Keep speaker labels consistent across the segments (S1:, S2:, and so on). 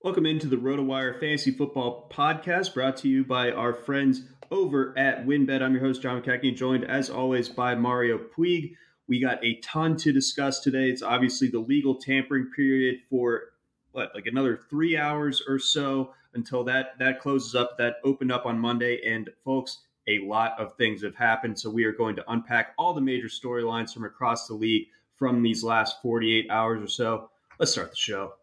S1: Welcome into the RotoWire Fantasy Football Podcast, brought to you by our friends over at WinBet. I'm your host, John McKechnie, joined as always by Mario Puig. We got a ton to discuss today. It's obviously the legal tampering period for what, like another three hours or so until that that closes up. That opened up on Monday, and folks, a lot of things have happened. So we are going to unpack all the major storylines from across the league from these last 48 hours or so. Let's start the show.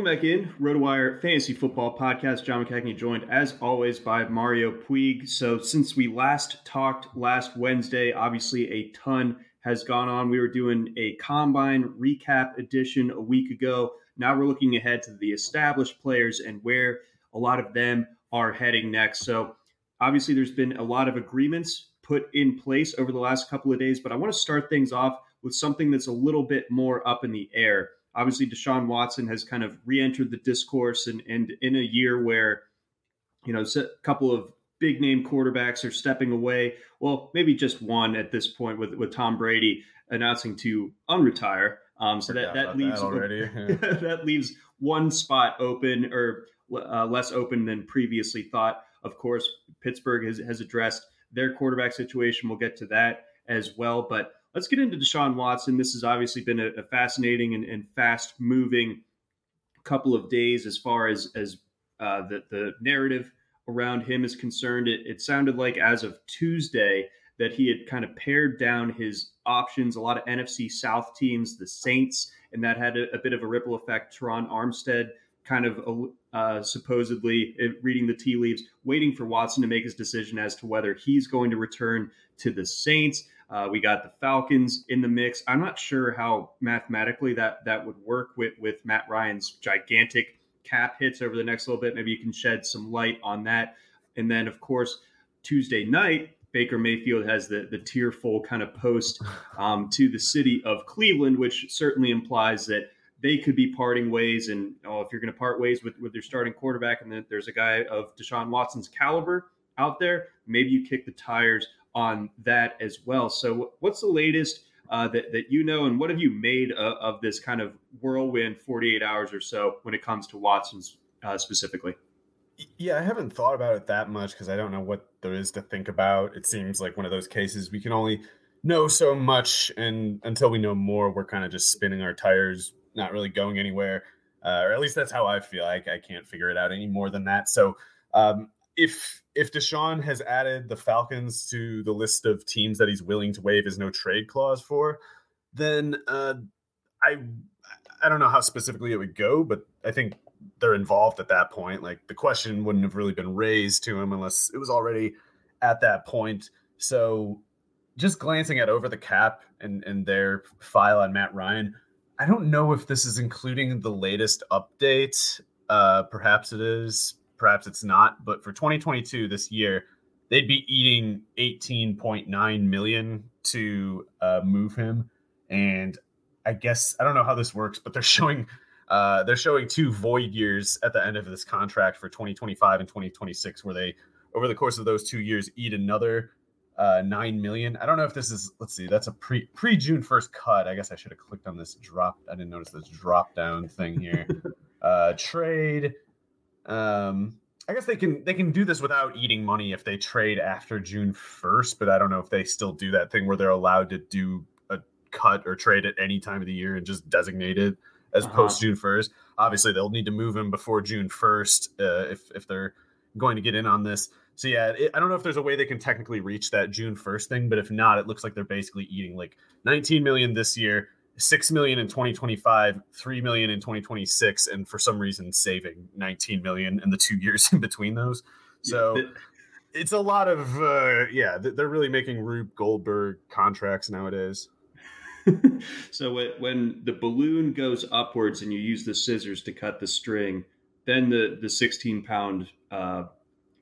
S1: Welcome back in, RotoWire Fantasy Football Podcast. John McKechnie joined, as always, by Mario Puig. So, since we last talked last Wednesday, obviously a ton has gone on. We were doing a combine recap edition a week ago. Now we're looking ahead to the established players and where a lot of them are heading next. So, obviously, there's been a lot of agreements put in place over the last couple of days, but I want to start things off with something that's a little bit more up in the air obviously Deshaun Watson has kind of re-entered the discourse and, and in a year where, you know, a couple of big name quarterbacks are stepping away. Well, maybe just one at this point with, with Tom Brady announcing to unretire. Um, so that, that leaves that, that, leaves one spot open or uh, less open than previously thought. Of course, Pittsburgh has, has addressed their quarterback situation. We'll get to that as well. But Let's get into Deshaun Watson. This has obviously been a, a fascinating and, and fast moving couple of days as far as as uh, the the narrative around him is concerned. It, it sounded like as of Tuesday that he had kind of pared down his options. A lot of NFC South teams, the Saints, and that had a, a bit of a ripple effect. Terron Armstead kind of uh, supposedly uh, reading the tea leaves, waiting for Watson to make his decision as to whether he's going to return to the Saints. Uh, we got the Falcons in the mix. I'm not sure how mathematically that that would work with with Matt Ryan's gigantic cap hits over the next little bit. Maybe you can shed some light on that. And then, of course, Tuesday night, Baker Mayfield has the the tearful kind of post um, to the city of Cleveland, which certainly implies that they could be parting ways. And oh, if you're going to part ways with with their starting quarterback, and then there's a guy of Deshaun Watson's caliber out there, maybe you kick the tires on that as well. So, what's the latest uh, that that you know, and what have you made of, of, this kind of whirlwind 48 hours or so when it comes to Watson's uh, specifically?
S2: Yeah, I haven't thought about it that much because I don't know what there is to think about. It seems like one of those cases we can only know so much, and until we know more, we're kind of just spinning our tires, not really going anywhere. Uh, or at least that's how I feel. I, I can't figure it out any more than that. So um, if if Deshaun has added the Falcons to the list of teams that he's willing to waive his no trade clause for, then uh, I I don't know how specifically it would go, but I think they're involved at that point. Like the question wouldn't have really been raised to him unless it was already at that point. So just glancing at over the cap and and their file on Matt Ryan, I don't know if this is including the latest update. Uh, perhaps it is perhaps it's not. But for 2022, this year, they'd be eating 18.9 million to uh, move him. And I guess I don't know how this works, but they're showing uh, they're showing two void years at the end of this contract for 2025 and 2026, where they over the course of those two years eat another uh, nine million. I don't know if this is. Let's see. That's a pre pre June first cut. I guess I should have clicked on this drop. I didn't notice this drop down thing here. uh, trade. Um, I guess they can they can do this without eating money if they trade after June first. But I don't know if they still do that thing where they're allowed to do a cut or trade at any time of the year and just designate it as uh-huh. post June first. Obviously, they'll need to move him before June first uh, if if they're going to get in on this. So yeah, it, I don't know if there's a way they can technically reach that June 1st thing, but if not, it looks like they're basically eating like 19 million this year, 6 million in 2025, 3 million in 2026 and for some reason saving 19 million in the 2 years in between those. So it's a lot of uh yeah, they're really making Rube Goldberg contracts nowadays.
S1: so when the balloon goes upwards and you use the scissors to cut the string, then the the 16 pound uh,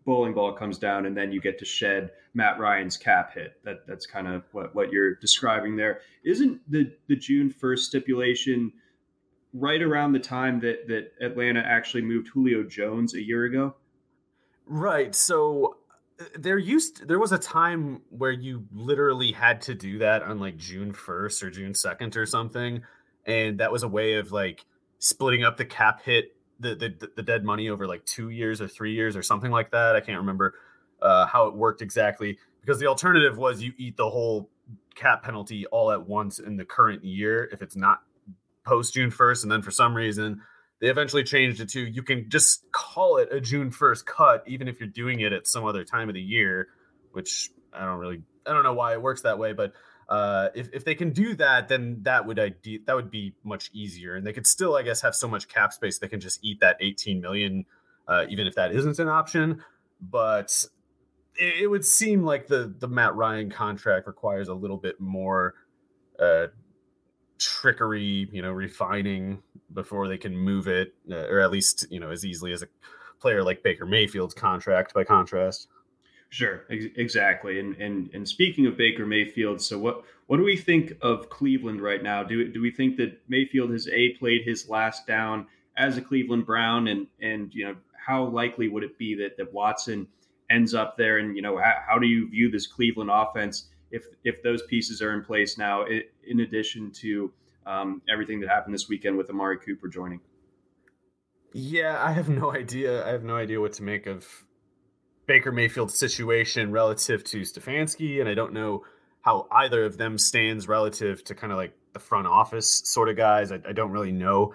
S1: bowling ball comes down, and then you get to shed Matt Ryan's cap hit. That that's kind of what, what you're describing there. Isn't the the June first stipulation right around the time that that Atlanta actually moved Julio Jones a year ago?
S2: Right. So uh, there used there was a time where you literally had to do that on like June 1st or June 2nd or something and that was a way of like splitting up the cap hit the, the the dead money over like two years or three years or something like that. I can't remember uh, how it worked exactly because the alternative was you eat the whole cap penalty all at once in the current year if it's not post June first, and then for some reason they eventually changed it to you can just call it a June first cut even if you're doing it at some other time of the year, which I don't really I don't know why it works that way, but uh, if, if they can do that, then that would ide- that would be much easier, and they could still, I guess, have so much cap space they can just eat that 18 million, uh, even if that isn't an option. But it, it, would seem like the the Matt Ryan contract requires a little bit more uh, trickery, you know, refining before they can move it, uh, or at least you know as easily as a player like Baker Mayfield's contract. By contrast.
S1: Sure, ex- exactly. And and and speaking of Baker Mayfield, so what what do we think of Cleveland right now? Do do we think that Mayfield has a played his last down as a Cleveland Brown, and and you know how likely would it be that that Watson ends up there? And you know how, how do you view this Cleveland offense if if those pieces are in place now, in addition to um, everything that happened this weekend with Amari Cooper joining?
S2: Yeah, I have no idea. I have no idea what to make of Baker Mayfield's situation relative to Stefanski, and I don't know how either of them stands relative to kind of like the front office sort of guys. I, I don't really know.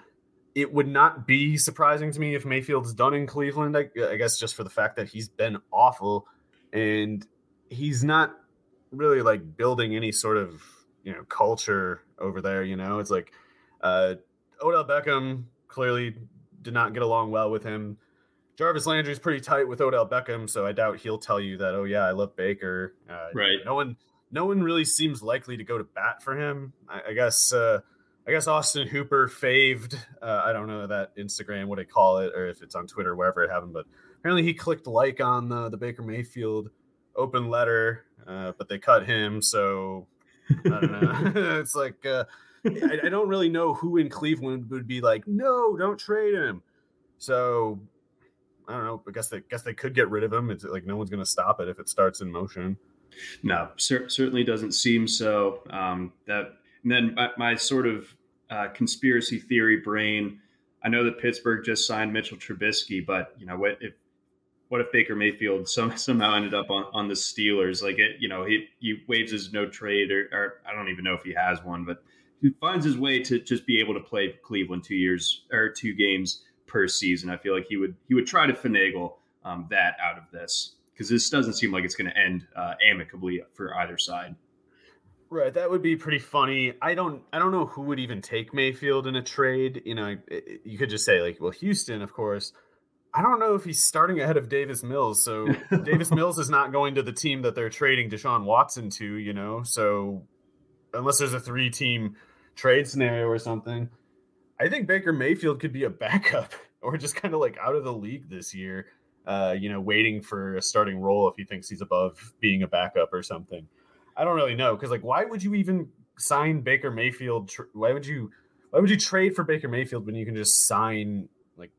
S2: It would not be surprising to me if Mayfield's done in Cleveland. I, I guess just for the fact that he's been awful and he's not really like building any sort of you know culture over there. You know, it's like uh, Odell Beckham clearly did not get along well with him. Jarvis Landry's pretty tight with Odell Beckham, so I doubt he'll tell you that. Oh yeah, I love Baker.
S1: Uh, right.
S2: No one, no one really seems likely to go to bat for him. I, I guess. Uh, I guess Austin Hooper faved. Uh, I don't know that Instagram what they call it, or if it's on Twitter, wherever it happened. But apparently, he clicked like on the the Baker Mayfield open letter, uh, but they cut him. So I don't know. it's like uh, I, I don't really know who in Cleveland would be like, no, don't trade him. So I don't know. I guess they guess they could get rid of him. It's like no one's going to stop it if it starts in motion.
S1: No, cer- certainly doesn't seem so. Um, that and then my, my sort of uh, conspiracy theory brain. I know that Pittsburgh just signed Mitchell Trubisky, but you know what if what if Baker Mayfield some, somehow ended up on, on the Steelers? Like it, you know, he he waives his no trade, or, or I don't even know if he has one, but he finds his way to just be able to play Cleveland two years or two games per season. I feel like he would he would try to finagle um, that out of this because this doesn't seem like it's going to end uh, amicably for either side.
S2: Right, that would be pretty funny. I don't, I don't know who would even take Mayfield in a trade. You know, you could just say like, well, Houston, of course. I don't know if he's starting ahead of Davis Mills. So Davis Mills is not going to the team that they're trading Deshaun Watson to. You know, so unless there's a three-team trade scenario or something, I think Baker Mayfield could be a backup or just kind of like out of the league this year. Uh, you know, waiting for a starting role if he thinks he's above being a backup or something. I don't really know because like, why would you even sign Baker Mayfield? Tr- why would you? Why would you trade for Baker Mayfield when you can just sign like?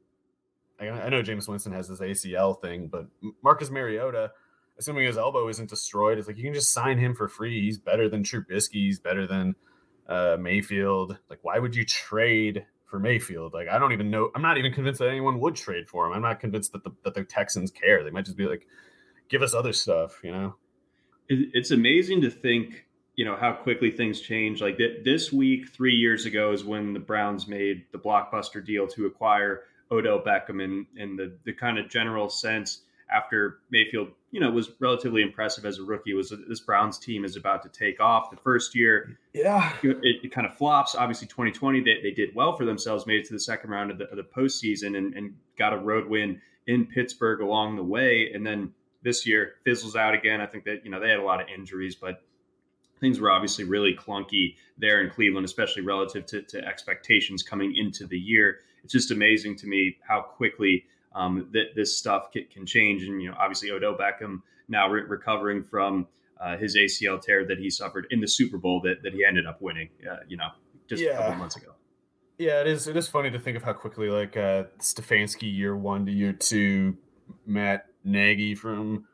S2: I, I know Jameis Winston has this ACL thing, but Marcus Mariota, assuming his elbow isn't destroyed, it's like you can just sign him for free. He's better than Trubisky. He's better than uh, Mayfield. Like, why would you trade for Mayfield? Like, I don't even know. I'm not even convinced that anyone would trade for him. I'm not convinced that the that the Texans care. They might just be like, give us other stuff, you know.
S1: It's amazing to think, you know, how quickly things change. Like th- this week, three years ago, is when the Browns made the blockbuster deal to acquire Odell Beckham, in in the the kind of general sense after Mayfield, you know, was relatively impressive as a rookie. Was this Browns team is about to take off? The first year,
S2: yeah,
S1: it, it kind of flops. Obviously, 2020 they, they did well for themselves, made it to the second round of the, of the postseason, and, and got a road win in Pittsburgh along the way. And then this year fizzles out again. I think that you know they had a lot of injuries, but things were obviously really clunky there in Cleveland, especially relative to, to expectations coming into the year. It's just amazing to me how quickly um, that this stuff can, can, change. And you know, obviously Odell Beckham now re- recovering from uh, his ACL tear that he suffered in the Super Bowl that, that he ended up winning. Uh, you know, just yeah. a couple months ago.
S2: Yeah, it is. It is funny to think of how quickly like uh, Stefanski year one to year two, Matt Nagy from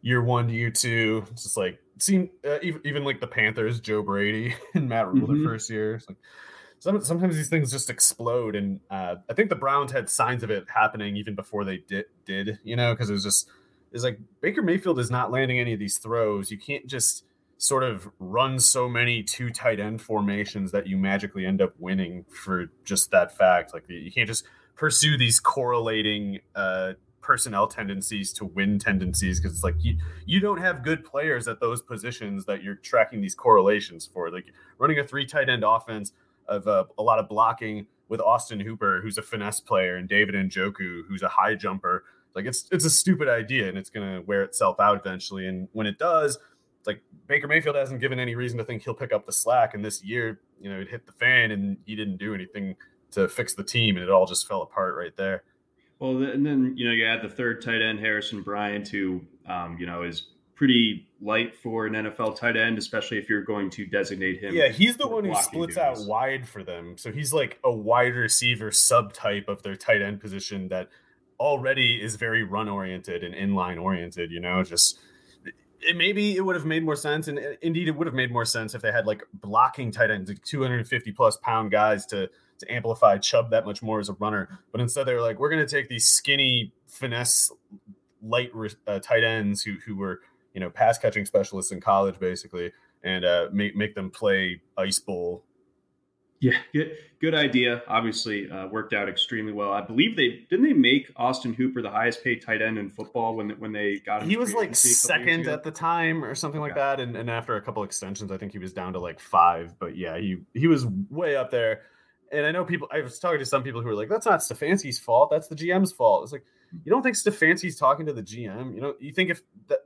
S2: year one to year two. It's just like seem uh, even, even like the Panthers, Joe Brady and Matt Rhule mm-hmm. their first year. It's like some, sometimes these things just explode, and uh, I think the Browns had signs of it happening even before they did. Did you know? Because it was just it's like Baker Mayfield is not landing any of these throws. You can't just sort of run so many two tight end formations that you magically end up winning for just that fact. Like you can't just pursue these correlating uh, personnel tendencies to win tendencies because it's like you you don't have good players at those positions that you're tracking these correlations for. Like running a three tight end offense of uh, a lot of blocking with Austin Hooper, who's a finesse player, and David Njoku, who's a high jumper. Like it's it's a stupid idea, and it's going to wear itself out eventually. And when it does, it's like Baker Mayfield hasn't given any reason to think he'll pick up the slack. And this year, you know, it hit the fan, and he didn't do anything to fix the team, and it all just fell apart right there.
S1: Well, and then you know you add the third tight end, Harrison Bryant, who um, you know is pretty light for an NFL tight end, especially if you're going to designate him.
S2: Yeah, he's the one who splits duties. out wide for them. So he's like a wide receiver subtype of their tight end position that already is very run oriented and inline oriented, you know, just it maybe it would have made more sense and indeed it would have made more sense if they had like blocking tight ends like 250 plus pound guys to to amplify chubb that much more as a runner but instead they're like we're going to take these skinny finesse light uh, tight ends who who were you know, pass catching specialists in college, basically, and uh, make make them play ice bowl.
S1: Yeah, good, good idea. Obviously, uh, worked out extremely well. I believe they didn't they make Austin Hooper the highest paid tight end in football when when they got him.
S2: He was like second at the time or something like that, and, and after a couple extensions, I think he was down to like five. But yeah, he he was way up there. And I know people. I was talking to some people who were like, "That's not Stefanski's fault. That's the GM's fault." It's like you don't think Stefanski's talking to the GM. You know, you think if that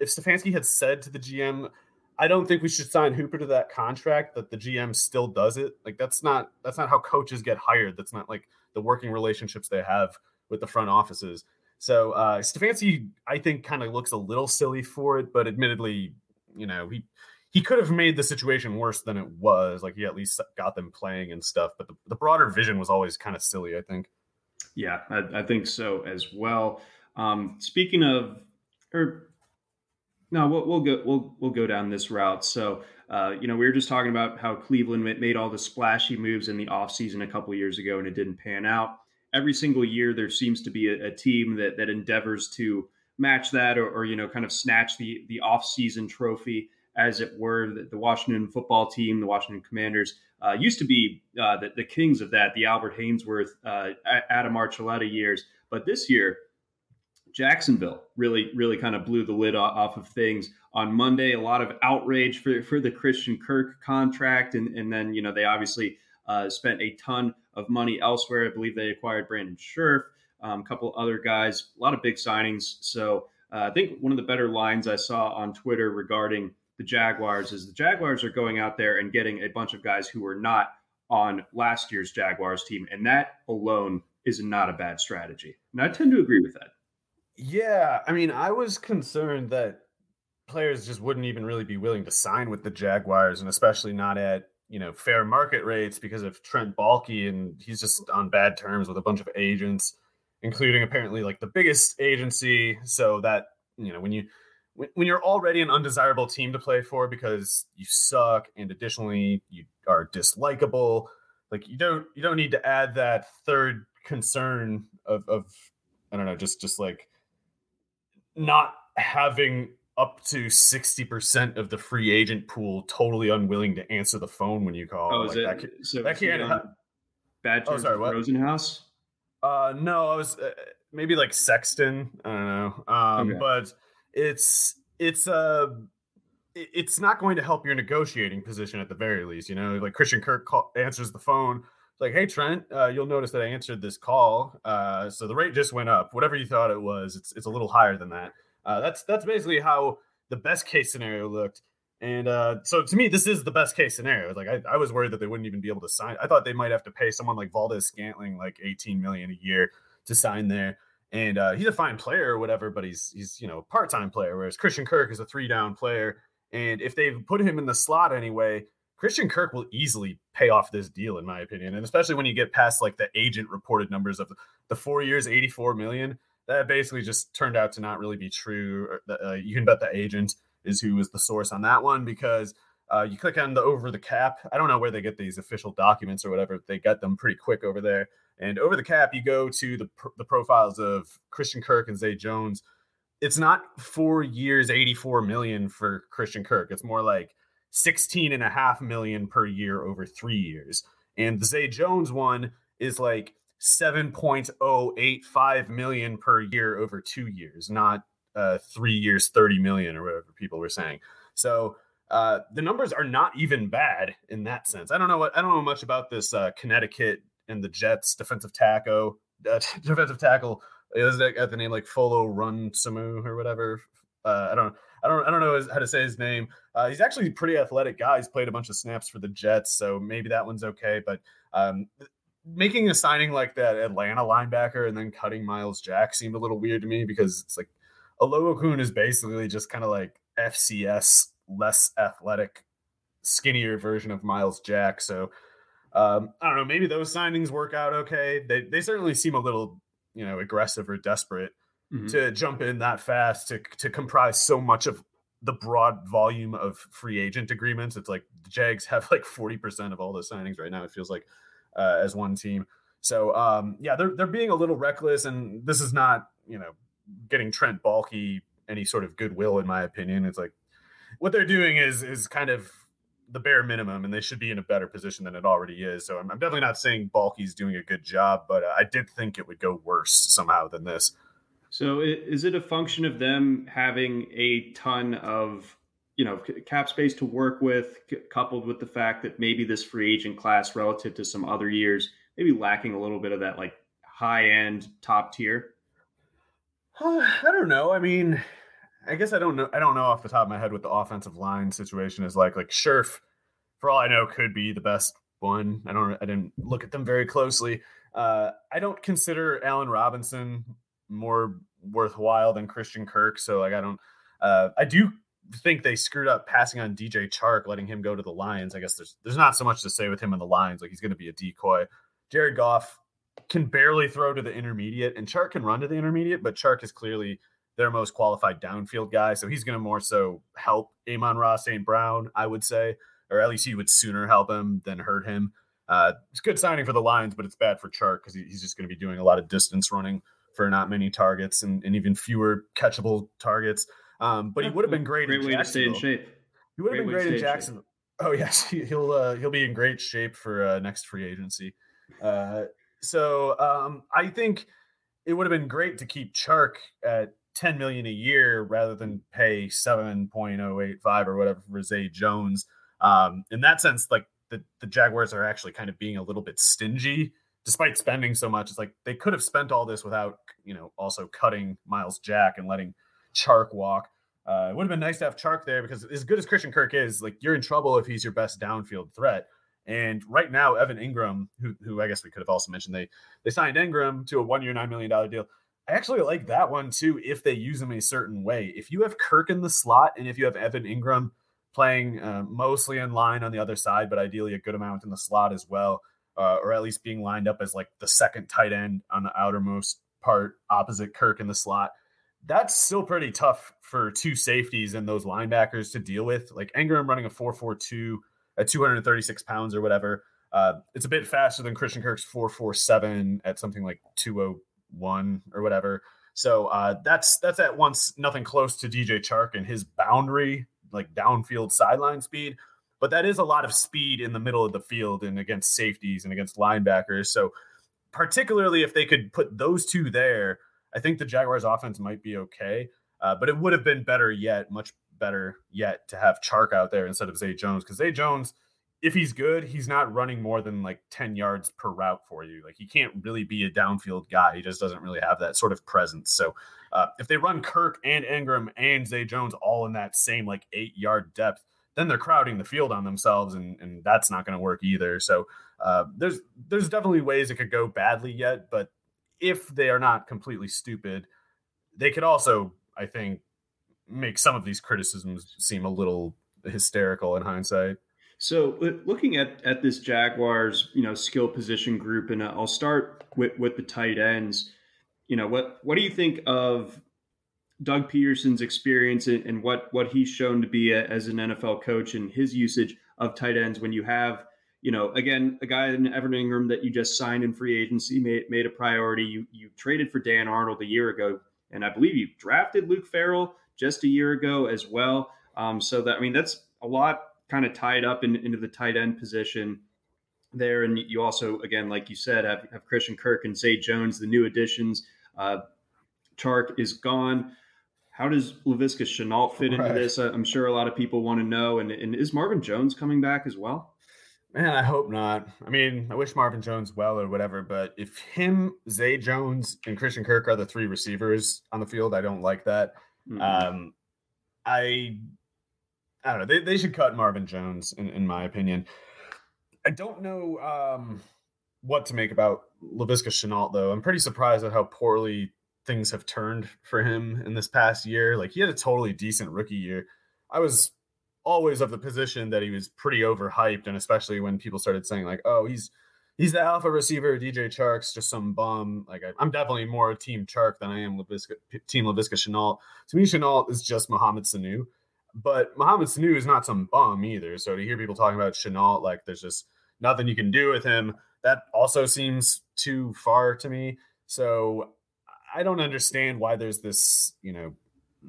S2: if Stefanski had said to the GM, I don't think we should sign Hooper to that contract, that the GM still does it. Like that's not that's not how coaches get hired. That's not like the working relationships they have with the front offices. So uh Stefanski, I think, kind of looks a little silly for it, but admittedly, you know, he he could have made the situation worse than it was. Like he at least got them playing and stuff. But the, the broader vision was always kind of silly, I think.
S1: Yeah, I, I think so as well. Um, speaking of, or no, we'll, we'll go we'll we'll go down this route. So, uh, you know, we were just talking about how Cleveland made all the splashy moves in the offseason a couple years ago, and it didn't pan out. Every single year, there seems to be a, a team that that endeavors to match that, or, or, you know, kind of snatch the the offseason trophy, as it were. The, the Washington football team, the Washington Commanders, uh, used to be uh, the, the kings of that. The Albert Haynesworth, uh, Adam Archuleta years, but this year Jacksonville really, really kind of blew the lid off of things on Monday. A lot of outrage for, for the Christian Kirk contract. And, and then, you know, they obviously uh, spent a ton of money elsewhere. I believe they acquired Brandon Scherff, um, a couple other guys, a lot of big signings. So uh, I think one of the better lines I saw on Twitter regarding the Jaguars is the Jaguars are going out there and getting a bunch of guys who were not on last year's Jaguars team. And that alone is not a bad strategy. And I tend to agree with that.
S2: Yeah, I mean, I was concerned that players just wouldn't even really be willing to sign with the Jaguars, and especially not at you know fair market rates because of Trent Baalke, and he's just on bad terms with a bunch of agents, including apparently like the biggest agency. So that you know when you when you're already an undesirable team to play for because you suck and additionally you are dislikable like you don't you don't need to add that third concern of of i don't know just just like not having up to 60% of the free agent pool totally unwilling to answer the phone when you call
S1: oh
S2: like
S1: is it
S2: that, can,
S1: so
S2: that can't ha-
S1: bad
S2: Oh, sorry, what?
S1: rosenhaus
S2: Uh, no, I was uh, maybe like Sexton. I don't know. Um,
S1: Okay.
S2: but it's it's uh it's not going to help your negotiating position at the very least. You know, like Christian Kirk call, answers the phone. Like, hey Trent, uh, you'll notice that I answered this call. Uh, so the rate just went up. Whatever you thought it was, it's it's a little higher than that. Uh, that's that's basically how the best case scenario looked. And uh, so to me, this is the best case scenario. Like I, I was worried that they wouldn't even be able to sign. I thought they might have to pay someone like Valdes-Scantling like 18 million a year to sign there. And uh, he's a fine player or whatever, but he's he's you know a part-time player, whereas Christian Kirk is a three-down player. And if they put him in the slot anyway, Christian Kirk will easily pay off this deal, in my opinion. And especially when you get past like the agent reported numbers of the four years, 84 million, that basically just turned out to not really be true. Uh, you can bet the agent is who was the source on that one because uh, you click on the over the cap. I don't know where they get these official documents or whatever. They got them pretty quick over there. And over the cap, you go to the the profiles of Christian Kirk and Zay Jones. It's not four years, 84 million for Christian Kirk. It's more like 16 and a half million per year over three years. And the Zay Jones one is like 7.085 million per year over two years, not uh, three years, 30 million or whatever people were saying. So uh, the numbers are not even bad in that sense. I don't know what I don't know much about this uh, Connecticut and the Jets defensive tackle, uh, defensive tackle. Is that the name like Folo Run Samu or whatever? Uh, I don't. I don't. I don't know how to say his name. Uh, he's actually a pretty athletic guy. He's played a bunch of snaps for the Jets, so maybe that one's okay. But um, making a signing like that Atlanta linebacker and then cutting Myles Jack seemed a little weird to me because it's like a logo Kun is basically just kind of like FCS, less athletic, skinnier version of Myles Jack. So um, I don't know. Maybe those signings work out okay. They they certainly seem a little you know aggressive or desperate
S1: Mhm.
S2: to jump in that fast to to comprise so much of the broad volume of free agent agreements. It's like the Jags have like 40% of all the signings right now, it feels like, uh, as one team. So um, yeah, they're they're being a little reckless, and this is not, you know, getting Trent Baalke any sort of goodwill, in my opinion. It's like what they're doing is is kind of the bare minimum, and they should be in a better position than it already is. So I'm, I'm definitely not saying Baalke's doing a good job, but uh, I did think it would go worse somehow than this.
S1: So is it a function of them having a ton of you know cap space to work with, coupled with the fact that maybe this free agent class, relative to some other years, maybe lacking a little bit of that like high end top tier?
S2: I don't know. I mean, I guess I don't know. I don't know off the top of my head what the offensive line situation is like. Like Scherff, for all I know, could be the best one. I don't. I didn't look at them very closely. Uh, I don't consider Allen Robinson more worthwhile than Christian Kirk. So like, I don't. Uh, I do think they screwed up passing on DJ Chark, letting him go to the Lions. I guess there's there's not so much to say with him in the Lions. Like he's going to be a decoy. Jared Goff can barely throw to the intermediate, and Chark can run to the intermediate, but Chark is clearly their most qualified downfield guy. So he's going to more so help Amon Ross St. Brown, I would say, or at least he would sooner help him than hurt him. Uh, it's good signing for the Lions, but it's bad for Chark because he, he's just going to be doing a lot of distance running for not many targets and, and even fewer catchable targets. Um, but he would have been great.
S1: Great
S2: in
S1: way to stay in shape.
S2: He would have been great in
S1: stay in.
S2: Jacksonville. Oh yes, he, he'll uh, he'll be in great shape for uh, next free agency. Uh, so um, I think it would have been great to keep Chark at 10 million a year rather than pay 7.085 or whatever for Zay Jones. Um, in that sense, like the, the Jaguars are actually kind of being a little bit stingy despite spending so much. It's like they could have spent all this without, you know, also cutting Myles Jack and letting Chark walk. Uh, it would have been nice to have Chark there because as good as Christian Kirk is, like you're in trouble if he's your best downfield threat. And right now, Evan Engram, who, who I guess we could have also mentioned, they they signed Engram to a one year, nine million dollar deal. I actually like that one too if they use him a certain way. If you have Kirk in the slot and if you have Evan Engram playing uh, mostly in line on the other side, but ideally a good amount in the slot as well, uh, or at least being lined up as like the second tight end on the outermost part opposite Kirk in the slot, that's still pretty tough for two safeties and those linebackers to deal with. Like Engram running a 4.42 at 236 pounds or whatever. Uh, it's a bit faster than Christian Kirk's 4.47 at something like 201 or whatever. So uh, that's that's at once nothing close to DJ Chark and his boundary, like downfield sideline speed. But that is a lot of speed in the middle of the field and against safeties and against linebackers. So particularly if they could put those two there, I think the Jaguars offense might be okay. Uh, but it would have been better yet, much better yet, to have Chark out there instead of Zay Jones because Zay Jones, if he's good, he's not running more than like 10 yards per route for you. Like he can't really be a downfield guy. He just doesn't really have that sort of presence. So uh, if they run Kirk and Engram and Zay Jones all in that same like eight yard depth, then they're crowding the field on themselves, and, and that's not going to work either. So uh, there's there's definitely ways it could go badly yet, but if they are not completely stupid, they could also, I think, make some of these criticisms seem a little hysterical in hindsight.
S1: So, looking at at this Jaguars, you know, skill position group, and I'll start with with the tight ends. You know, what what do you think of Doug Pederson's experience and what what he's shown to be a, as an NFL coach and his usage of tight ends when you have you know, again, a guy in Evan Engram that you just signed in free agency made, made a priority. You you traded for Dan Arnold a year ago, and I believe you drafted Luke Farrell just a year ago as well. Um, so that I mean, that's a lot kind of tied up in, into the tight end position there. And you also, again, like you said, have, have Christian Kirk and Zay Jones, the new additions. Uh, Chark is gone. How does Laviska Shenault fit into this? I'm sure a lot of people want to know. And, and is Marvin Jones coming back as well?
S2: Man, I hope not. I mean, I wish Marvin Jones well or whatever, but if him, Zay Jones, and Christian Kirk are the three receivers on the field, I don't like that. Mm-hmm. Um, I, I don't know. They, they should cut Marvin Jones, in, in my opinion. I don't know um, what to make about Laviska Shenault, though. I'm pretty surprised at how poorly things have turned for him in this past year. Like he had a totally decent rookie year. I was always of the position that he was pretty overhyped, and especially when people started saying like, "Oh, he's he's the alpha receiver. DJ Chark's just some bum." Like I, am definitely more Team Chark than I am Laviska, Team Laviska Shenault. To me, Shenault is just Mohamed Sanu, but Mohamed Sanu is not some bum either. So to hear people talking about Shenault like there's just nothing you can do with him, that also seems too far to me. So I don't understand why there's this, you know,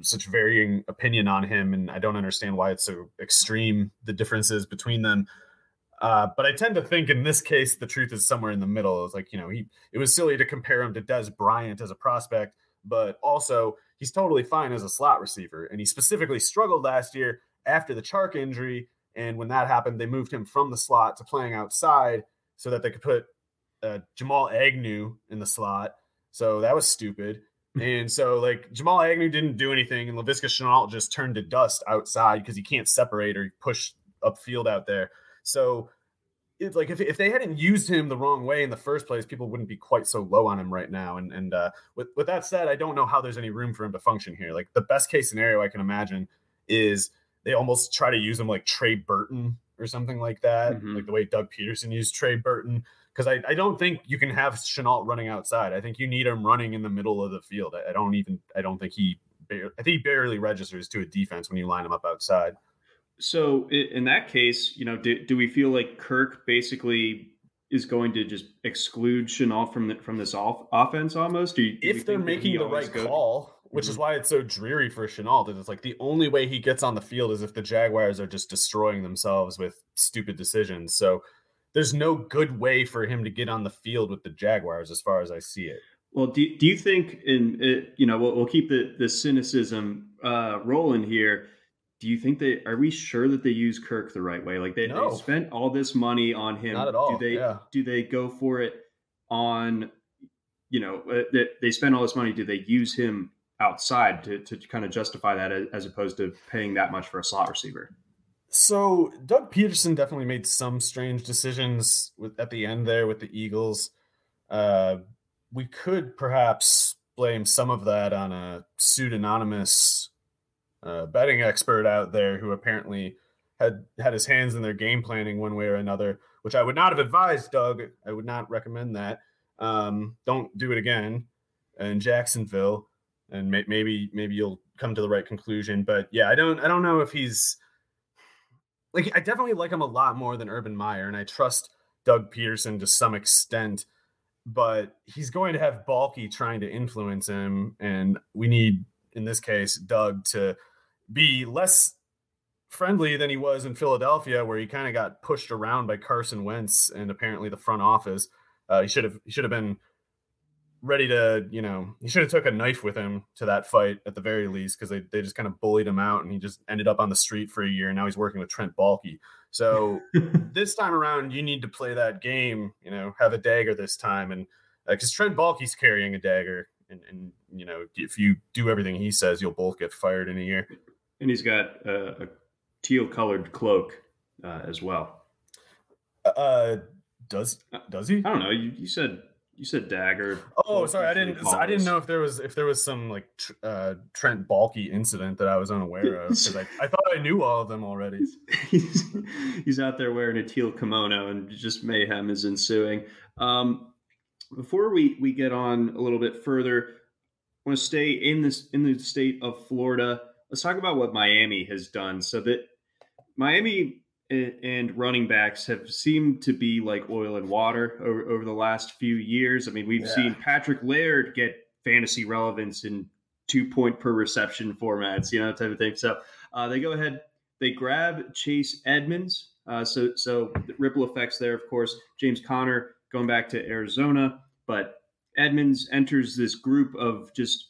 S2: such varying opinion on him, and I don't understand why it's so extreme the differences between them. Uh, but I tend to think in this case the truth is somewhere in the middle. It's like you know he it was silly to compare him to Dez Bryant as a prospect, but also he's totally fine as a slot receiver, and he specifically struggled last year after the Chark injury. And when that happened, they moved him from the slot to playing outside so that they could put uh, Jamal Agnew in the slot. So that was stupid and so like Jamal Agnew didn't do anything, and Laviska Shenault just turned to dust outside because he can't separate or push upfield out there. So it's like if, if they hadn't used him the wrong way in the first place, people wouldn't be quite so low on him right now. And and uh, with with that said, I don't know how there's any room for him to function here. Like the best case scenario I can imagine is they almost try to use him like Trey Burton or something like that, mm-hmm. like the way Doug Pederson used Trey Burton because I, I don't think you can have Shenault running outside. I think you need him running in the middle of the field. I, I don't even I don't think he I think he barely registers to a defense when you line him up outside.
S1: So in that case, you know, do, do we feel like Kirk basically is going to just exclude Shenault from the, from this off, offense almost? Do
S2: you, do if they're making the right go? call, which mm-hmm. is why it's so dreary for Shenault. That it's like the only way he gets on the field is if the Jaguars are just destroying themselves with stupid decisions. So there's no good way for him to get on the field with the Jaguars, as far as I see it.
S1: Well, do, do you think, in it, you know, we'll, we'll, keep the the cynicism uh, rolling here. Do you think they are we sure that they use Kirk the right way? Like they, no. they spent all this money on him.
S2: Not at all.
S1: Do they
S2: yeah.
S1: do they go for it on? You know, uh, they, they spend all this money. Do they use him outside to to kind of justify that as opposed to paying that much for a slot receiver?
S2: So Doug Pederson definitely made some strange decisions with, at the end there with the Eagles. Uh, we could perhaps blame some of that on a pseudonymous uh, betting expert out there who apparently had had his hands in their game planning one way or another, which I would not have advised, Doug. I would not recommend that. Um, don't do it again in Jacksonville. and may, maybe maybe you'll come to the right conclusion. But yeah, I don't I don't know if he's like I definitely like him a lot more than Urban Meyer, and I trust Doug Pederson to some extent. But he's going to have Baalke trying to influence him, and we need, in this case, Doug to be less friendly than he was in Philadelphia, where he kind of got pushed around by Carson Wentz and apparently the front office. Uh, he should have he should have been ready to, you know, he should have took a knife with him to that fight at the very least because they, they just kind of bullied him out and he just ended up on the street for a year. And now he's working with Trent Baalke. So this time around, you need to play that game, you know, have a dagger this time. And because uh, Trent Baalke's carrying a dagger. And, and, you know, if you do everything he says, you'll both get fired in a year.
S1: And he's got a teal colored cloak uh, as well.
S2: Uh, does does he?
S1: I don't know. You, you said you said dagger.
S2: Oh, sorry, I didn't. I didn't know if there was if there was some like uh, Trent Baalke incident that I was unaware of because I, I thought I knew all of them already.
S1: he's, he's out there wearing a teal kimono and just mayhem is ensuing. Um, before we we get on a little bit further, I want to stay in this in the state of Florida. Let's talk about what Miami has done. So that Miami and running backs have seemed to be like oil and water over, over the last few years. I mean, we've yeah. seen Patrick Laird get fantasy relevance in two point per reception formats, you know, type of thing. So uh, they go ahead, they grab Chase Edmonds. Uh, so so ripple effects there, of course. James Conner going back to Arizona, but Edmonds enters this group of just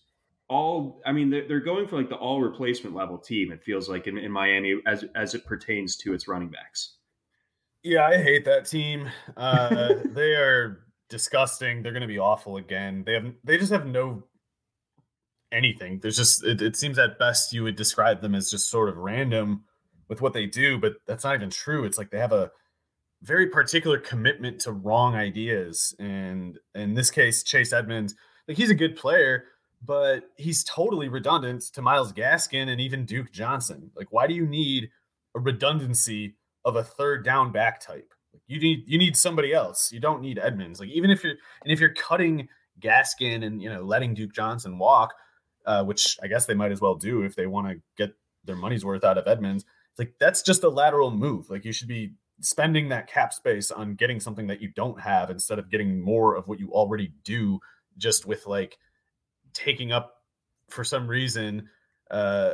S1: all i mean they're, they're going for like the all replacement level team it feels like in, in miami as as it pertains to its running backs.
S2: Yeah i hate that team. Uh they are disgusting. They're going to be awful again. They have they just have no anything. There's just it, it seems at best you would describe them as just sort of random with what they do but that's not even true. It's like they have a very particular commitment to wrong ideas and in this case chase edmonds like he's a good player but he's totally redundant to Myles Gaskin and even Duke Johnson. Like, why do you need a redundancy of a third down back type? You need you need somebody else. You don't need Edmonds. Like, even if you're and if you're cutting Gaskin and you know letting Duke Johnson walk, uh, which I guess they might as well do if they want to get their money's worth out of Edmonds. Like that's just a lateral move. Like you should be spending that cap space on getting something that you don't have instead of getting more of what you already do just with like taking up for some reason uh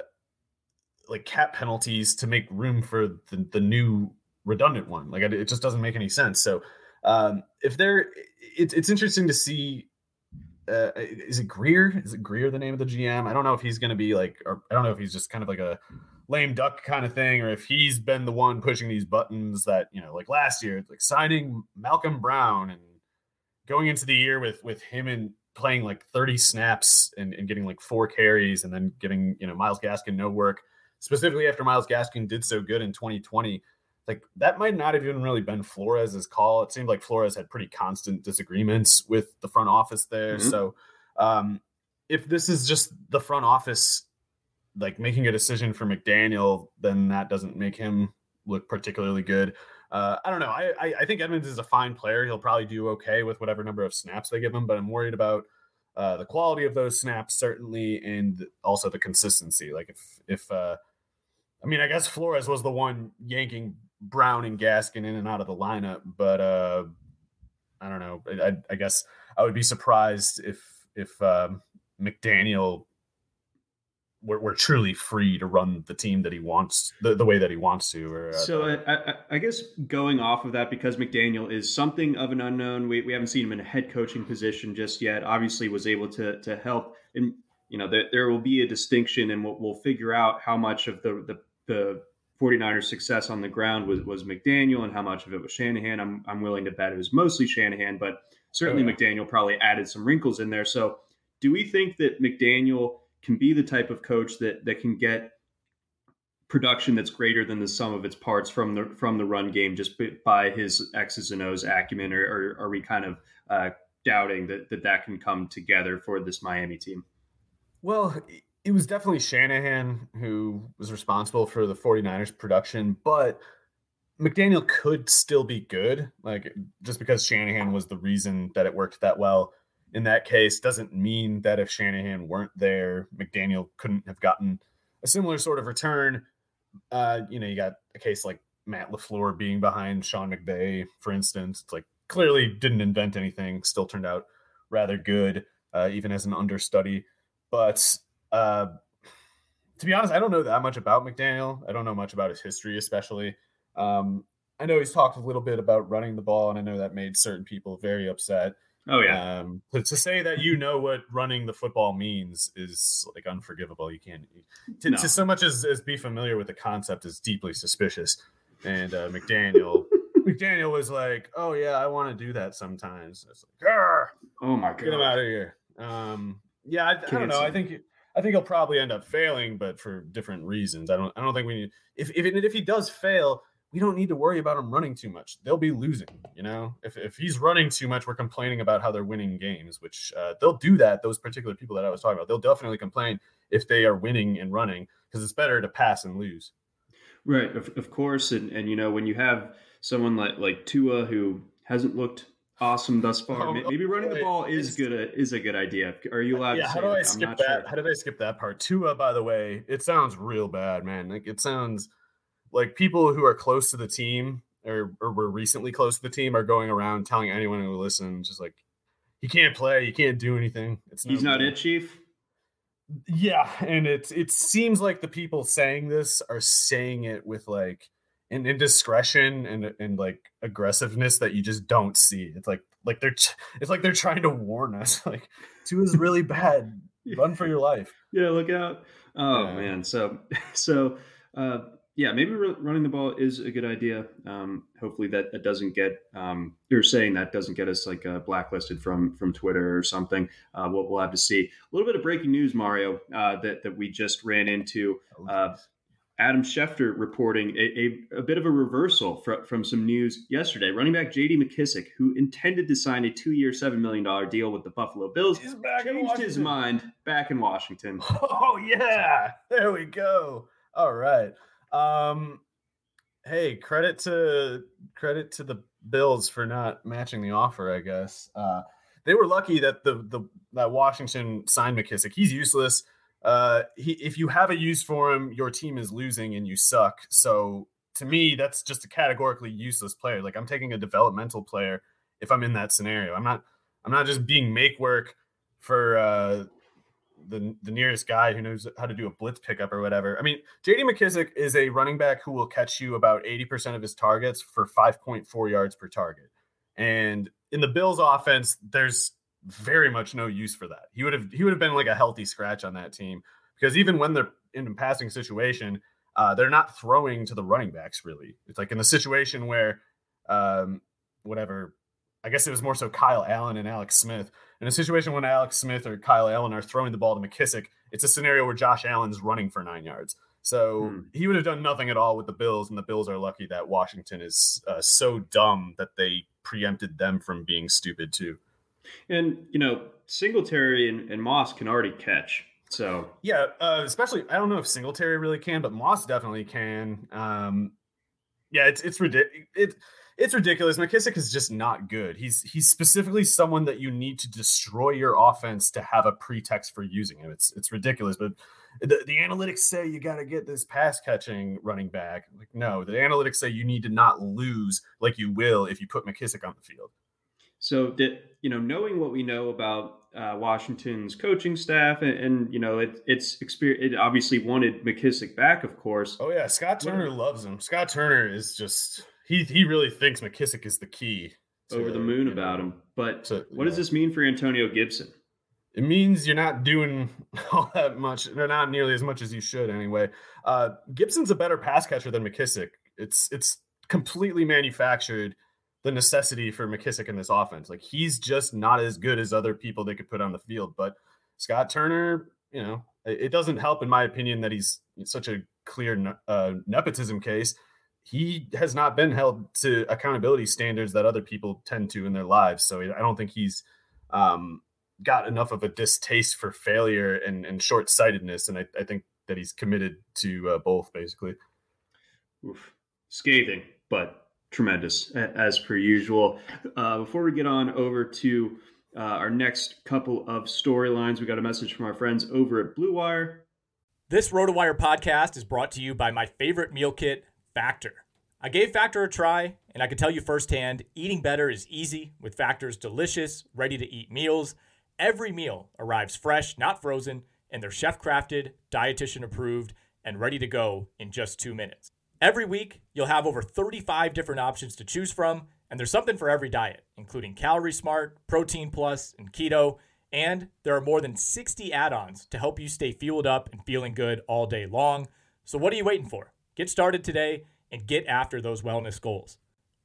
S2: like cap penalties to make room for the, the new redundant one like it just doesn't make any sense so um if they're it's it's interesting to see uh, is it Grier? Is it Grier the name of the GM? I don't know if he's going to be like, or I don't know if he's just kind of like a lame duck kind of thing, or if he's been the one pushing these buttons that you know, like last year, like signing Malcolm Brown and going into the year with with him and playing like 30 snaps and, and getting like four carries and then getting, you know, Myles Gaskin no work, specifically after Myles Gaskin did so good in 2020. Like that might not have even really been Flores's call. It seemed like Flores had pretty constant disagreements with the front office there. Mm-hmm. So um, if this is just the front office like making a decision for McDaniel, then that doesn't make him look particularly good. Uh, I don't know. I, I, I think Edmonds is a fine player. He'll probably do okay with whatever number of snaps they give him, but I'm worried about uh, the quality of those snaps certainly, and also the consistency. Like if if uh, I mean, I guess Flores was the one yanking Brown and Gaskin in and out of the lineup, but uh, I don't know. I, I guess I would be surprised if if um, McDaniel we're, we're truly free to run the team that he wants the, the way that he wants to or,
S1: uh, so I, I, I, guess going off of that because mcdaniel is something of an unknown we, we haven't seen him in a head coaching position just yet obviously was able to to help and you know there, there will be a distinction and we'll, we'll figure out how much of the the, the 49ers success on the ground was, was mcdaniel and how much of it was shanahan i'm, I'm willing to bet it was mostly shanahan but certainly oh, yeah. mcdaniel probably added some wrinkles in there so do we think that mcdaniel can be the type of coach that that can get production that's greater than the sum of its parts from the from the run game just by his X's and O's acumen, or, or are we kind of uh, doubting that, that that can come together for this Miami team?
S2: Well, it was definitely Shanahan who was responsible for the 49ers production, but McDaniel could still be good. Like just because Shanahan was the reason that it worked that well in that case doesn't mean that if Shanahan weren't there, McDaniel couldn't have gotten a similar sort of return. Uh, you know, you got a case like Matt LaFleur being behind Sean McVay, for instance. It's like clearly didn't invent anything, still turned out rather good, uh, even as an understudy. But uh, to be honest, I don't know that much about McDaniel. I don't know much about his history, especially. Um, I know he's talked a little bit about running the ball, and I know that made certain people very upset.
S1: Oh yeah.
S2: Um, to, to say that you know what running the football means is like unforgivable. You can't to, no. to so much as, as be familiar with the concept is deeply suspicious. And uh, McDaniel McDaniel was like, "Oh yeah, I want to do that sometimes." It's like!
S1: "Oh my god,
S2: get him out of here." Um, yeah, I, I don't know. I think I think he'll probably end up failing, but for different reasons. I don't I don't think we need if if if he does fail, we don't need to worry about him running too much. They'll be losing, you know. If if he's running too much, we're complaining about how they're winning games, which uh, they'll do that. Those particular people that I was talking about, they'll definitely complain if they are winning and running because it's better to pass and lose.
S1: Right, of, of course, and and you know when you have someone like like Tua who hasn't looked awesome thus far. Oh, Maybe running the ball is good. A, is a good idea. Are you allowed? Yeah.
S2: how do I that? skip that? Sure. How did I skip that part? Tua, by the way, it sounds real bad, man. Like it sounds like people who are close to the team or, or were recently close to the team are going around telling anyone who listens, just like he can't play, he can't do anything.
S1: It's he's not it, chief.
S2: Yeah, and it it seems like the people saying this are saying it with like an indiscretion and and like aggressiveness that you just don't see. It's like like they're it's like they're trying to warn us. Like Tua is really bad. Run for your life.
S1: Yeah, look out. Oh yeah. man. So so uh yeah, maybe running the ball is a good idea. Um, hopefully that, that doesn't get um, you're saying that doesn't get us like uh, blacklisted from from Twitter or something. Uh, we'll, we'll have to see. A little bit of breaking news, Mario, uh, that that we just ran into. Oh, uh, Adam Schefter reporting a, a, a, bit of a reversal fr- from some news yesterday. Running back J.D. McKissic, who intended to sign a two-year, seven million dollar deal with the Buffalo Bills, changed his mind back in Washington.
S2: Oh yeah, there we go. All right. Um, hey, credit to credit to the Bills for not matching the offer. I guess uh, they were lucky that the the that Washington signed McKissic. He's useless. Uh, he, if you have a use for him, your team is losing and you suck. So to me, that's just a categorically useless player. Like I'm taking a developmental player if I'm in that scenario. I'm not. I'm not just being make work for uh, the the nearest guy who knows how to do a blitz pickup or whatever. I mean, J.D. McKissic is a running back who will catch you about 80% of his targets for 5.4 yards per target. And in the Bills offense, there's very much no use for that. He would have he would have been like a healthy scratch on that team because even when they're in a passing situation, uh, they're not throwing to the running backs really. It's like in the situation where um, whatever I guess it was more so Kyle Allen and Alex Smith. In a situation when Alex Smith or Kyle Allen are throwing the ball to McKissic, it's a scenario where Josh Allen's running for nine yards. So hmm. he would have done nothing at all with the Bills, and the Bills are lucky that Washington is uh, so dumb that they preempted them from being stupid too.
S1: And you know, Singletary and, and Moss can already catch. So
S2: yeah, uh, especially I don't know if Singletary really can, but Moss definitely can. Um, yeah, it's it's ridiculous. It, it's ridiculous. McKissic is just not good. He's he's specifically someone that you need to destroy your offense to have a pretext for using him. It's it's ridiculous, but the, the analytics say you got to get this pass catching running back. Like no, the analytics say you need to not lose like you will if you put McKissic on the field.
S1: So that you know, knowing what we know about uh, Washington's coaching staff, and, and, you know, it, it's experience. It obviously wanted McKissic back, of course.
S2: Oh yeah, Scott Turner what, loves him. Scott Turner is just he he really thinks McKissic is the key.
S1: To, over the moon about know, him. But to, what does this mean for Antonio Gibson?
S2: It means you're not doing all that much, or not nearly as much as you should anyway. Uh, Gibson's a better pass catcher than McKissic. It's it's completely manufactured the necessity for McKissic in this offense. Like he's just not as good as other people they could put on the field. But Scott Turner, you know, it, doesn't help in my opinion that he's such a clear uh, nepotism case he has not been held to accountability standards that other people tend to in their lives. So I don't think he's um, got enough of a distaste for failure and, and short sightedness. And I, I, think that he's committed to uh, both, basically.
S1: Oof. Scathing, but tremendous as per usual. Uh, before we get on over to uh, our next couple of storylines. We got a message from our friends over at Blue Wire.
S3: This RotoWire podcast is brought to you by my favorite meal kit, Factor. I gave Factor a try, and I can tell you firsthand eating better is easy with Factor's delicious, ready to eat meals. Every meal arrives fresh, not frozen, and they're chef crafted, dietitian approved, and ready to go in just two minutes. Every week, you'll have over 35 different options to choose from, and there's something for every diet, including Calorie Smart, Protein Plus, and Keto. And there are more than 60 add ons to help you stay fueled up and feeling good all day long. So, what are you waiting for? Get started today and get after those wellness goals.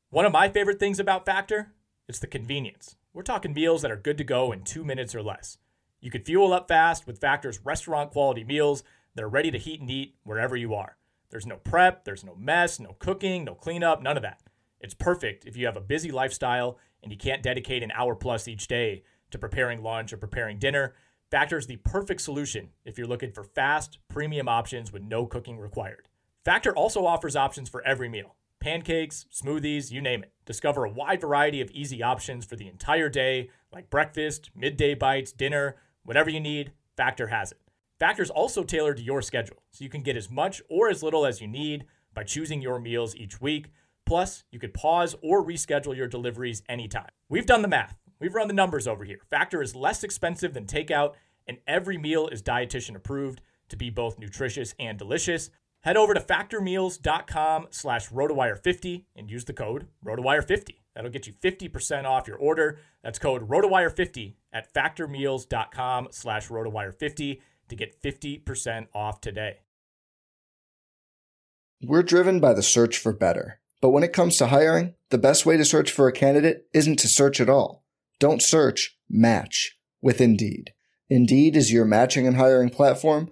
S3: One of my favorite things about Factor it's the convenience. We're talking meals that are good to go in two minutes or less. You can fuel up fast with Factor's restaurant quality meals that are ready to heat and eat wherever you are. There's no prep, there's no mess, no cooking, no cleanup, none of that. It's perfect if you have a busy lifestyle and you can't dedicate an hour plus each day to preparing lunch or preparing dinner. Factor is the perfect solution if you're looking for fast, premium options with no cooking required. Factor also offers options for every meal pancakes, smoothies, you name it. Discover a wide variety of easy options for the entire day, like breakfast, midday bites, dinner, whatever you need, Factor has it. Factor is also tailored to your schedule, so you can get as much or as little as you need by choosing your meals each week. Plus, you could pause or reschedule your deliveries anytime. We've done the math. We've run the numbers over here. Factor is less expensive than takeout, and every meal is dietitian approved to be both nutritious and delicious. Head over to factormeals.com slash rotowire50 and use the code rotowire50. That'll get you 50% off your order. That's code rotowire50 at factormeals.com slash rotowire50 to get 50% off today.
S4: We're driven by the search for better. But when it comes to hiring, the best way to search for a candidate isn't to search at all. Don't search, match with Indeed. Indeed is your matching and hiring platform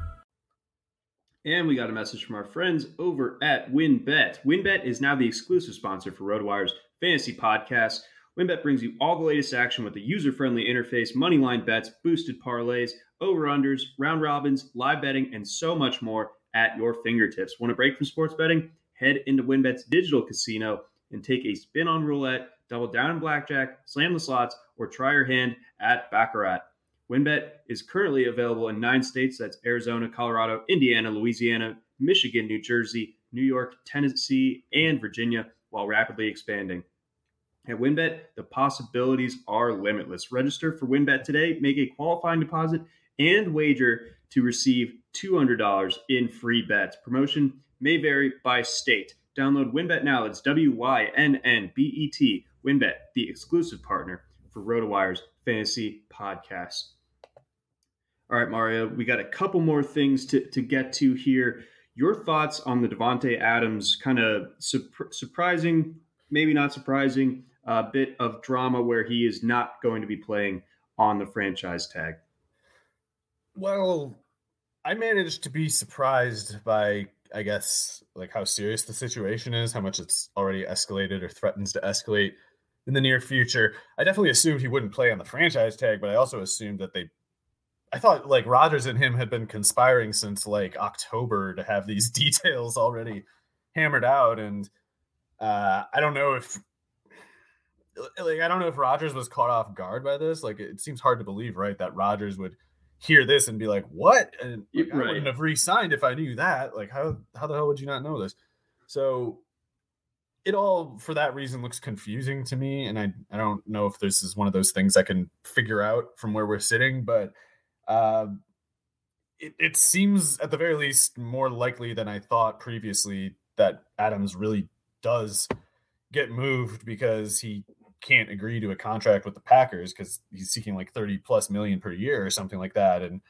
S1: And we got a message from our friends over at WynnBET. WynnBET is now the exclusive sponsor for RotoWire's fantasy podcast. WynnBET brings you all the latest action with a user-friendly interface, moneyline bets, boosted parlays, over-unders, round robins, live betting, and so much more at your fingertips. Want a break from sports betting? Head into WynnBET's digital casino and take a spin on roulette, double down in blackjack, slam the slots, or try your hand at Baccarat. WynnBET is currently available in nine states that's Arizona, Colorado, Indiana, Louisiana, Michigan, New Jersey, New York, Tennessee, and Virginia, while rapidly expanding. At WynnBET, the possibilities are limitless. Register for WynnBET today, make a qualifying deposit, and wager to receive $200 in free bets. Promotion may vary by state. Download WynnBET now. It's W Y N N B E T. WynnBET, the exclusive partner for RotoWire's fantasy podcast. All right, Mario, we got a couple more things to, to get to here. Your thoughts on the Davante Adams kind of surprising, maybe not surprising, uh, bit of drama where he is not going to be playing on the franchise tag?
S2: Well, I managed to be surprised by, I guess, like how serious the situation is, how much it's already escalated or threatens to escalate in the near future. I definitely assumed he wouldn't play on the franchise tag, but I also assumed that they I thought like Rodgers and him had been conspiring since like October to have these details already hammered out, and uh, I don't know if like I don't know if Rodgers was caught off guard by this. Like it seems hard to believe, right, that Rodgers would hear this and be like, "What?" And like, right. I wouldn't have re-signed if I knew that. Like how how the hell would you not know this? So it all for that reason looks confusing to me and I I don't know if this is one of those things I can figure out from where we're sitting, but uh, it, it seems at the very least more likely than I thought previously that Adams really does get moved because he can't agree to a contract with the Packers because he's seeking like 30 plus million per year or something like that. And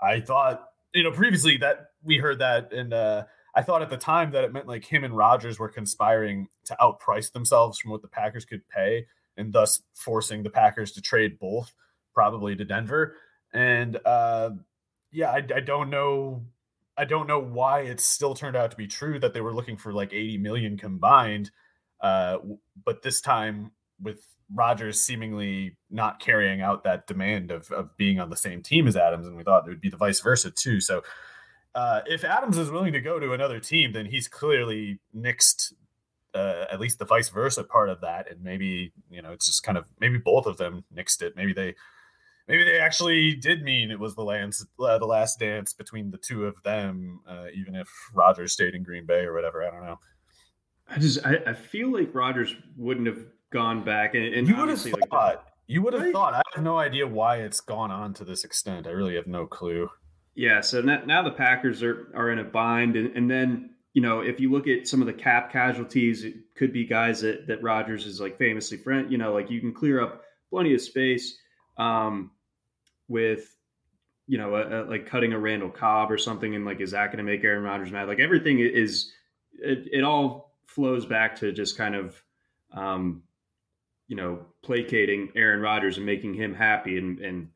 S2: I thought, you know, previously that we heard that and uh I thought at the time that it meant like him and Rodgers were conspiring to outprice themselves from what the Packers could pay and thus forcing the Packers to trade both probably to Denver. And uh yeah, I, I don't know I don't know why it still turned out to be true that they were looking for like 80 million combined. Uh, but this time with Rodgers seemingly not carrying out that demand of, of being on the same team as Adams, and we thought it would be the vice versa too. So uh, if Adams is willing to go to another team, then he's clearly nixed uh, at least the vice versa part of that, and maybe you know it's just kind of maybe both of them nixed it. Maybe they maybe they actually did mean it was the last uh, the last dance between the two of them, uh, even if Rodgers stayed in Green Bay or whatever. I don't know.
S1: I just I, I feel like Rodgers wouldn't have gone back, and, and
S2: you would have thought like, you would have right? thought. I have no idea why it's gone on to this extent. I really have no clue.
S1: Yeah, so now, now the Packers are are in a bind, and, and then you know if you look at some of the cap casualties, it could be guys that that Rodgers is like famously friend. You know, like you can clear up plenty of space. Um, with you know a, a, like cutting a Randall Cobb or something, and like is that going to make Aaron Rodgers mad? Like everything is it, it all flows back to just kind of um, you know placating Aaron Rodgers and making him happy and and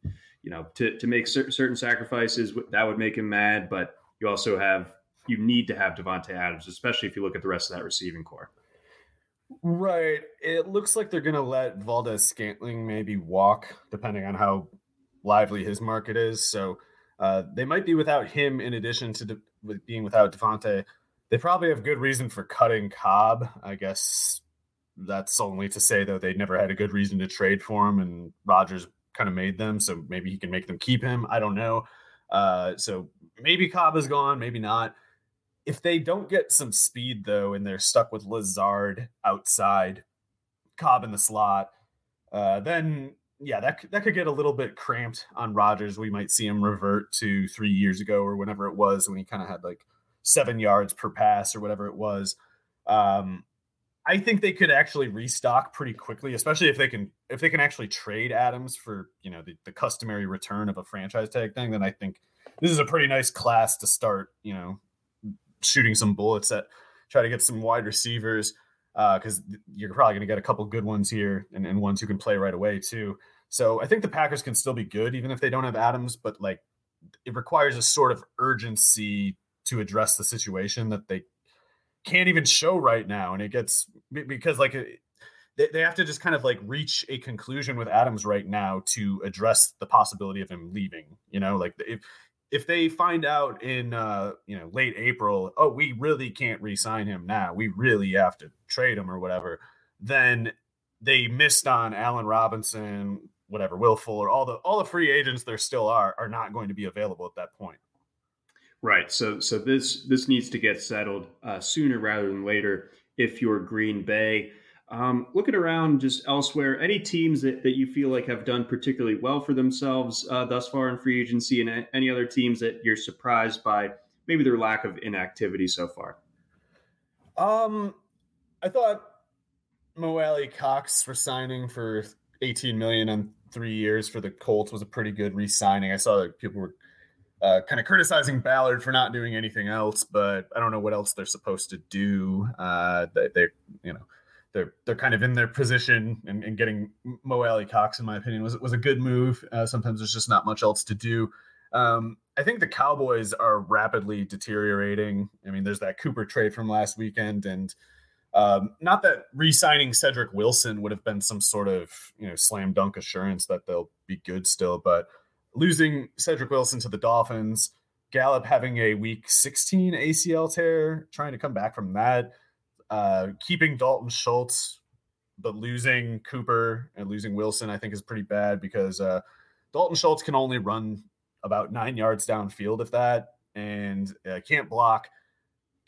S1: you know to to make cer- certain sacrifices that would make him mad, but you also have you need to have Davante Adams, especially if you look at the rest of that receiving core.
S2: Right. It looks like they're going to let Valdes-Scantling maybe walk, depending on how lively his market is. So uh, they might be without him in addition to de- with being without Davante. They probably have good reason for cutting Cobb. I guess that's only to say though they never had a good reason to trade for him, and Rodgers kind of made them, so maybe he can make them keep him. I don't know. Uh, so maybe Cobb is gone, maybe not. If they don't get some speed though, and they're stuck with Lazard outside, Cobb in the slot, uh, then yeah, that that could get a little bit cramped on Rodgers. We might see him revert to three years ago or whenever it was when he kind of had like seven yards per pass or whatever it was. Um, I think they could actually restock pretty quickly, especially if they can if they can actually trade Adams for you know the, the customary return of a franchise tag thing. Then I think this is a pretty nice class to start. You know, shooting some bullets at try to get some wide receivers because uh, you're probably going to get a couple good ones here and, and ones who can play right away too. So I think the Packers can still be good even if they don't have Adams, but like it requires a sort of urgency to address the situation that they can't even show right now, and it gets because like they, they have to just kind of like reach a conclusion with Adams right now to address the possibility of him leaving. You know, like if if they find out in uh, you know late April, oh, we really can't re-sign him now. We really have to trade him or whatever. Then they missed on Allen Robinson, whatever, Will Fuller, all the all the free agents there still are are not going to be available at that point.
S1: Right. So so this this needs to get settled uh, sooner rather than later. If you're Green Bay, um, looking around just elsewhere, any teams that, that you feel like have done particularly well for themselves uh, thus far in free agency, and any other teams that you're surprised by maybe their lack of inactivity so far?
S2: Um, I thought Mo Alie-Cox resigning for 18 million on three years for the Colts was a pretty good re-signing. I saw that people were uh, kind of criticizing Ballard for not doing anything else, but I don't know what else they're supposed to do. Uh, they, they you know they're they're kind of in their position and, and getting Mo Alie-Cox, in my opinion, was was a good move. Uh, sometimes there's just not much else to do. Um, I think the Cowboys are rapidly deteriorating. I mean, there's that Cooper trade from last weekend, and um, not that re-signing Cedric Wilson would have been some sort of you know slam dunk assurance that they'll be good still, but losing Cedric Wilson to the Dolphins, Gallup having a week 16 ACL tear, trying to come back from that uh, keeping Dalton Schultz but losing Cooper and losing Wilson, I think, is pretty bad because uh, Dalton Schultz can only run about nine yards downfield, if that, and uh, can't block.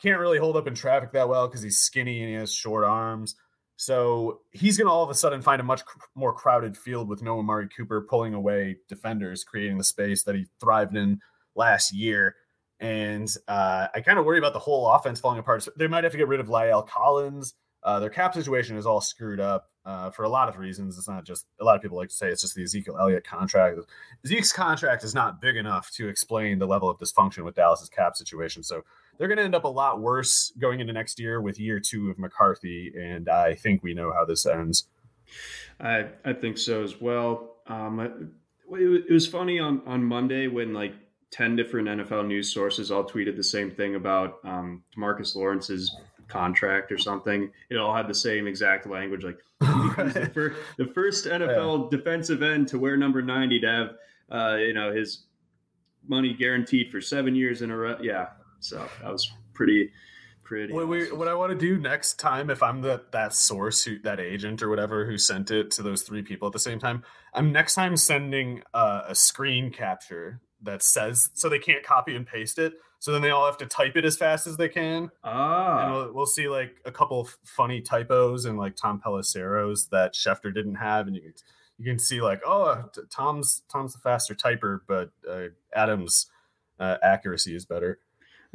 S2: Can't really hold up in traffic that well because he's skinny and he has short arms. So he's going to all of a sudden find a much more crowded field with no Amari Cooper pulling away defenders, creating the space that he thrived in last year. And uh, I kind of worry about the whole offense falling apart. So they might have to get rid of La'el Collins. Uh, their cap situation is all screwed up uh, for a lot of reasons. It's not just a lot of people like to say it's just the Ezekiel Elliott contract. Zeke's contract is not big enough to explain the level of dysfunction with Dallas's cap situation. So they're going to end up a lot worse going into next year with year two of McCarthy, and I think we know how this ends.
S1: I I think so as well. Um, it, it was funny on on Monday when like 10 different NFL news sources all tweeted the same thing about um, Demarcus Lawrence's contract or something. It all had the same exact language, like the, first, the, first, NFL yeah. defensive end to wear number 90 to have, uh, you know, his money guaranteed for seven years in a row. Yeah. So that was pretty, pretty.
S2: What, we, what I want to do next time, if I'm the that source, who, that agent or whatever who sent it to those three people at the same time, I'm next time sending uh, a screen capture that says so they can't copy and paste it. So then they all have to type it as fast as they can.
S1: Ah,
S2: and we'll, we'll see like a couple funny typos and like Tom Pelissero's that Schefter didn't have, and you can you can see like oh Tom's Tom's the faster typer, but uh, Adam's uh, accuracy is better.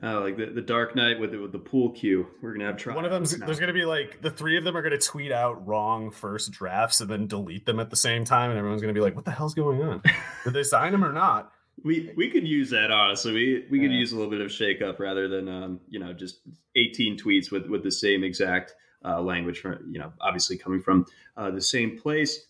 S1: Oh, like the, the Dark Knight with the, with the pool cue. We're gonna have
S2: trouble. One of them, there's gonna be like the three of them are gonna tweet out wrong first drafts and then delete them at the same time, and everyone's gonna be like, "What the hell's going on? Did they sign him or not?"
S1: We we could use that honestly. We we could yeah. use a little bit of shake up rather than um, you know just 18 tweets with with the same exact uh, language from you know obviously coming from uh, the same place.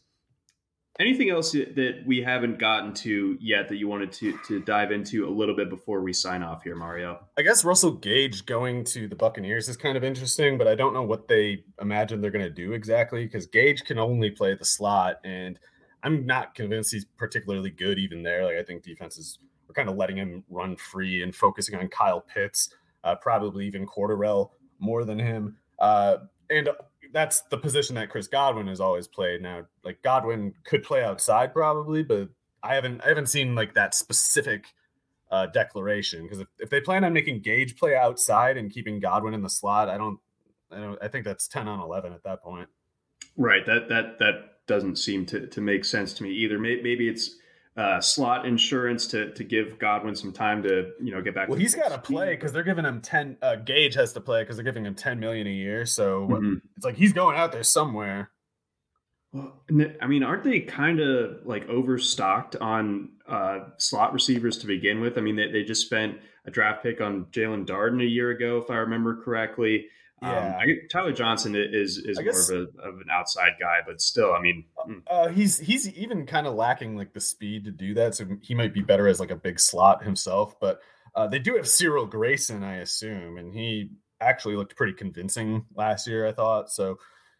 S1: Anything else that we haven't gotten to yet that you wanted to to dive into a little bit before we sign off here, Mario?
S2: I guess Russell Gage going to the Buccaneers is kind of interesting, but I don't know what they imagine they're going to do exactly because Gage can only play the slot and I'm not convinced he's particularly good even there. Like I think defenses are kind of letting him run free and focusing on Kyle Pitts, uh, probably even Cordarrelle more than him. Uh, and that's the position that Chris Godwin has always played. Now, like Godwin could play outside probably, but I haven't I haven't seen like that specific uh, declaration because if, if they plan on making Gage play outside and keeping Godwin in the slot, I don't I don't I think that's ten on eleven at that point.
S1: Right. That that that doesn't seem to, to make sense to me either. Maybe it's uh, slot insurance to to give Godwin some time to you know get back.
S2: Well, he's got to play because they're giving him ten. Uh, Gage has to play because they're giving him ten million a year. So mm-hmm. it's like he's going out there somewhere.
S1: Well, I mean, aren't they kind of like overstocked on uh, slot receivers to begin with? I mean, they, they just spent a draft pick on Jaelon Darden a year ago, if I remember correctly. Um, yeah, um, I, Tyler Johnson is is more of, a, of an outside guy, but still, I mean,
S2: uh, mm. uh, he's he's even kind of lacking like the speed to do that. So he might be better as like a big slot himself. But uh, they do have Cyril Grayson, I assume, and he actually looked pretty convincing last year. I thought so.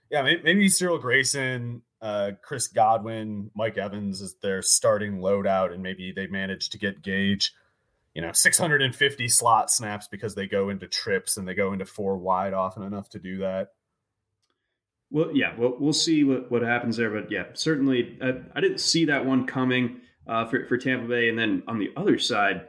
S2: Yeah, maybe, maybe Cyril Grayson, uh, Chris Godwin, Mike Evans is their starting loadout, and maybe they managed to get Gage you know 650 slot snaps because they go into trips and they go into four wide often enough to do that.
S1: Well yeah well, we'll see what, what happens there but yeah certainly I, I didn't see that one coming uh, for, for tampa bay. And then on the other side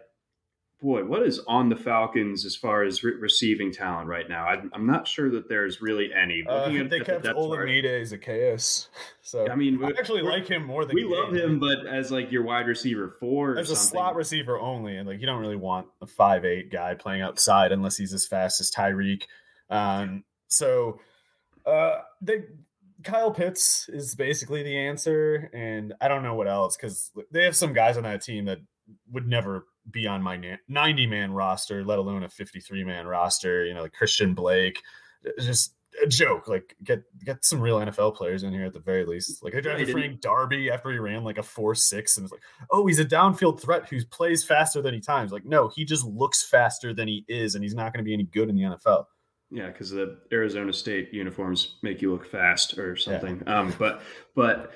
S1: boy, what is on the Falcons as far as re- receiving talent right now? I, am not sure that there's really any.
S2: Uh, they kept Olamide Zaccheaus, so I mean, I actually like him more than
S1: we love him, but as like your wide receiver four,
S2: as a slot receiver only, and like you don't really want a five eight guy playing outside unless he's as fast as Tyreek. Um, so uh, they. Kyle Pitts is basically the answer, and I don't know what else because they have some guys on that team that would never be on my 90 man roster, let alone a 53 man roster. You know, like Christian Blake, just a joke. Like get get some real NFL players in here at the very least. Like they drafted Frank Darby after he ran like a four six, and it's like, oh, he's a downfield threat who plays faster than he times. Like no, he just looks faster than he is, and he's not going to be any good in the NFL.
S1: Yeah, because the Arizona State uniforms make you look fast or something. Yeah. Um, but but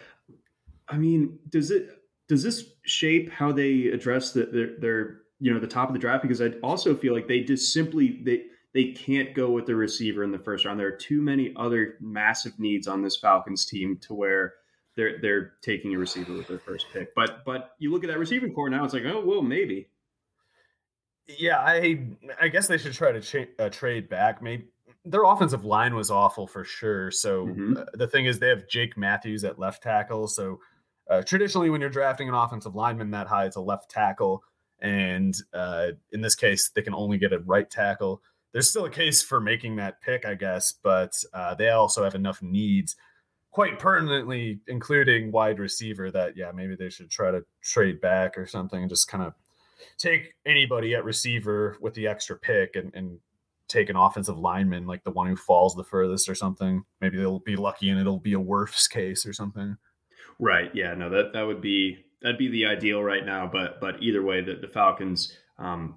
S1: I mean, does it? Does this shape how they address the, their, their you know the top of the draft because i also feel like they just simply they they can't go with the receiver in the first round. There are too many other massive needs on this Falcons team to where they're they're taking a receiver with their first pick. But but you look at that receiving core now, it's like, oh well, maybe.
S2: Yeah, I I guess they should try to uh, trade back. Maybe their offensive line was awful for sure. So
S1: Mhm.
S2: uh, the thing is, they have Jake Matthews at left tackle. So uh, traditionally, when you're drafting an offensive lineman that high, it's a left tackle, and uh, in this case, they can only get a right tackle. There's still a case for making that pick, I guess, but uh, they also have enough needs, quite pertinently, including wide receiver. That yeah, maybe they should try to trade back or something, and just kind of take anybody at receiver with the extra pick and, and take an offensive lineman like the one who falls the furthest or something. Maybe they'll be lucky and it'll be a worse case or something.
S1: Right. Yeah. No. That that would be that'd be the ideal right now. But but either way, the, the Falcons um,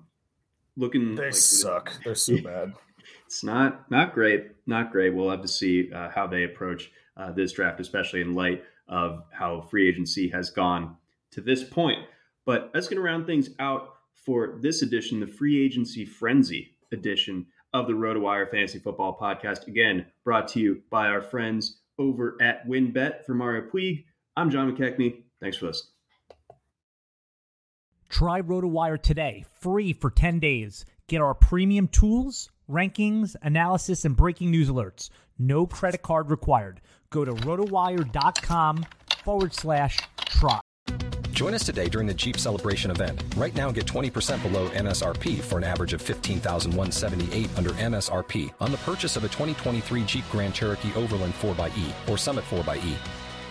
S1: looking
S2: They
S1: like-
S2: suck. They're so bad.
S1: It's not not great. Not great. We'll have to see uh, how they approach uh, this draft, especially in light of how free agency has gone to this point. But that's going to round things out for this edition, the free agency frenzy edition of the RotoWire Fantasy Football Podcast. Again, brought to you by our friends over at WynnBET. For Mario Puig, I'm John McKechnie. Thanks for listening.
S5: Try RotoWire today, free for 10 days. Get our premium tools, rankings, analysis, and breaking news alerts. No credit card required. Go to rotowire.com forward slash try.
S6: Join us today during the Jeep Celebration event. Right now, get 20% below MSRP for an average of 15178 under MSRP on the purchase of a 2023 Jeep Grand Cherokee Overland 4xE or Summit 4xE.